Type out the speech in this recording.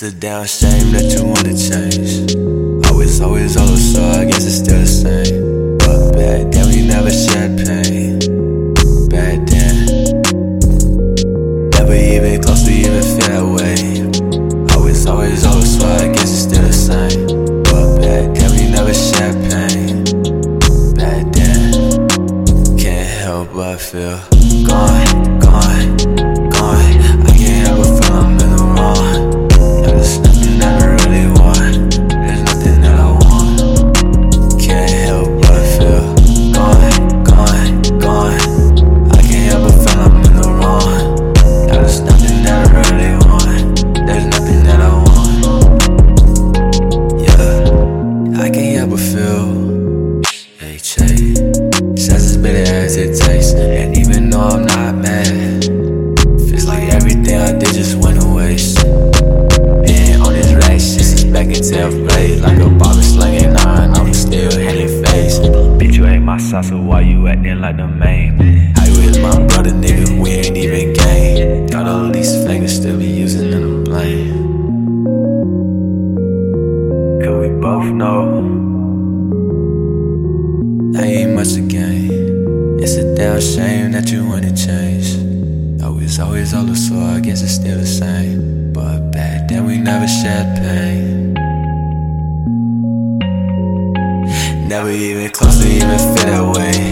It's a damn shame that you wanna change. Always, always, always, so I guess it's still the same. But back then we never shared pain. Back then, never even close to even feel that way. Always, always, always, so I guess it's still the same. But back then we never shared pain. Back then, can't help but feel gone, gone, gone. I can't help but in 10th grade. Like a barber slinging nine, I'm still handling face. Bitch, you ain't my so why you acting like the main? How you is my brother, nigga? We ain't even gang. Got all these fingers, still be using them to blame. Cause we both know. I ain't much to gain. It's a damn shame that you wanna change. Always, always, always, so I guess it's still the same. But back then we never shared pain. Never even close to even feel that way.